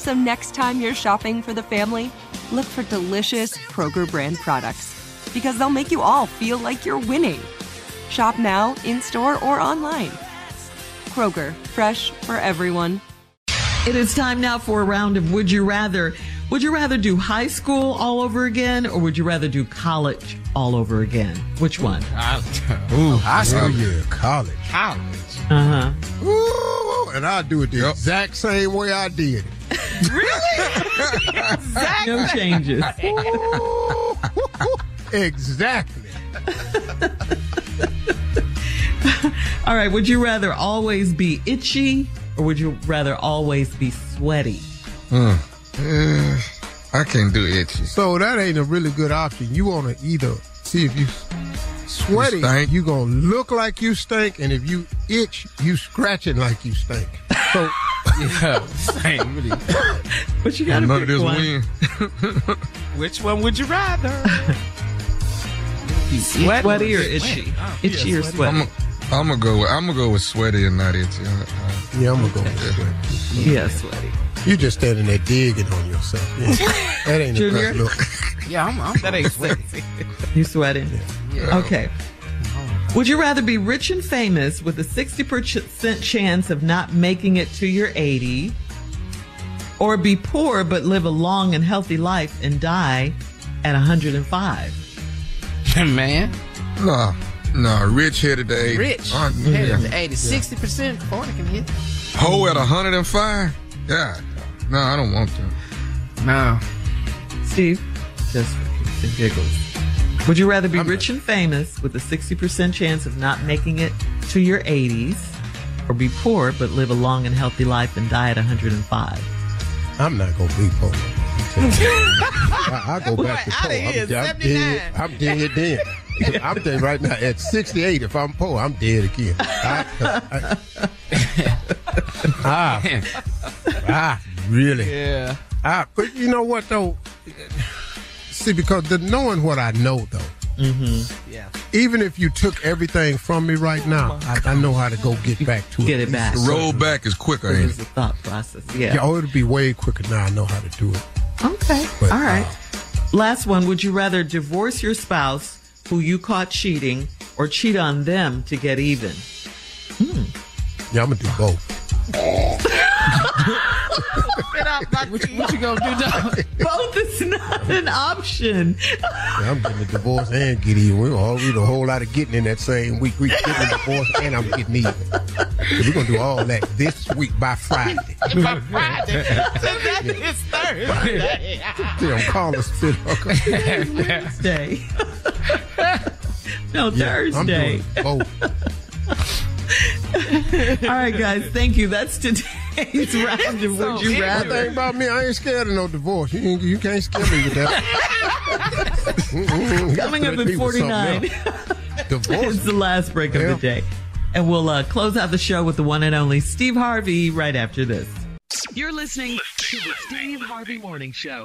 So next time you're shopping for the family, look for delicious Kroger brand products because they'll make you all feel like you're winning. Shop now, in store, or online. Kroger, fresh for everyone. It is time now for a round of Would You Rather. Would you rather do high school all over again or would you rather do college all over again? Which one? Ooh, high school. Yeah, college. College. Uh huh. Ooh, and I do it the Yep. exact same way I did it. No changes. Exactly. All right. Would you rather always be itchy or would you rather always be sweaty? Uh, I can't do itchy. So that ain't a really good option. You want to either see if you sweaty, You stink. you gonna look like you stink, and if you itch, you scratching like you stink. So Yeah, same. Really. But you got to None pick of this one. win. Which one would you rather? Sweaty, Sweaty or or itchy? Oh, itchy yeah, or sweaty. sweaty? I'm I'm gonna go. With, I'm gonna go with sweaty and not itchy. Uh, uh, yeah, I'm gonna go with sweaty. yeah, sweaty. You just standing there digging on yourself. Yeah. That ain't a Junior? good look. Yeah, I'm, I'm that ain't sweaty. You sweating? Okay. Would you rather be rich and famous with a 60% chance of not making it to your 80 or be poor but live a long and healthy life and die at 105? Man, no, no, rich headed to eighty. rich. Uh, Headed yeah. to 80, 60%, 40 can hit. Hoe at hundred and five. Yeah. No, I don't want to. No. Steve, just for kicks and giggles. Would you rather be rich and famous with a 60% chance of not making it to your 80s or be poor but live a long and healthy life and die at 105? I'm not gonna be poor. I, I go back to Boy, poor. here, I'm, I'm dead. I'm dead then. I'm dead right now. At 68, if I'm poor, I'm dead again. I, I, ah, ah, really? Yeah. Ah, but you know what though? See, because the knowing what I know though, Yeah. even if you took everything from me right now, I, I know how to go get back to Get it. Get it back. The roll back is quicker, It's it? a thought process. Yeah, Yeah. oh, it'll be way quicker now. I know how to do it. Okay. But, All right. uh, Last one. Would you rather divorce your spouse who you caught cheating or cheat on them to get even? Yeah, I'm gonna do both. What you, what you gonna do now? Both is not an option. Yeah, I'm getting a divorce and get even. We're all we do a whole lot of getting in that same week. We getting a divorce and I'm getting even. We're gonna do all that this week by Friday. By Friday. that is Thursday. See, I'm calling spit hooker. Thursday. no, Yeah, I'm doing both. All right, guys. Thank you. That's today's round of Would You One Rather. thing about me, I ain't scared of no divorce. You, ain't- you can't scare me with that. Coming up at me with something 49. Divorce. it's the last break of the day. And we'll uh, close out the show with the one and only Steve Harvey right after this. You're listening to the Steve Harvey Morning Show.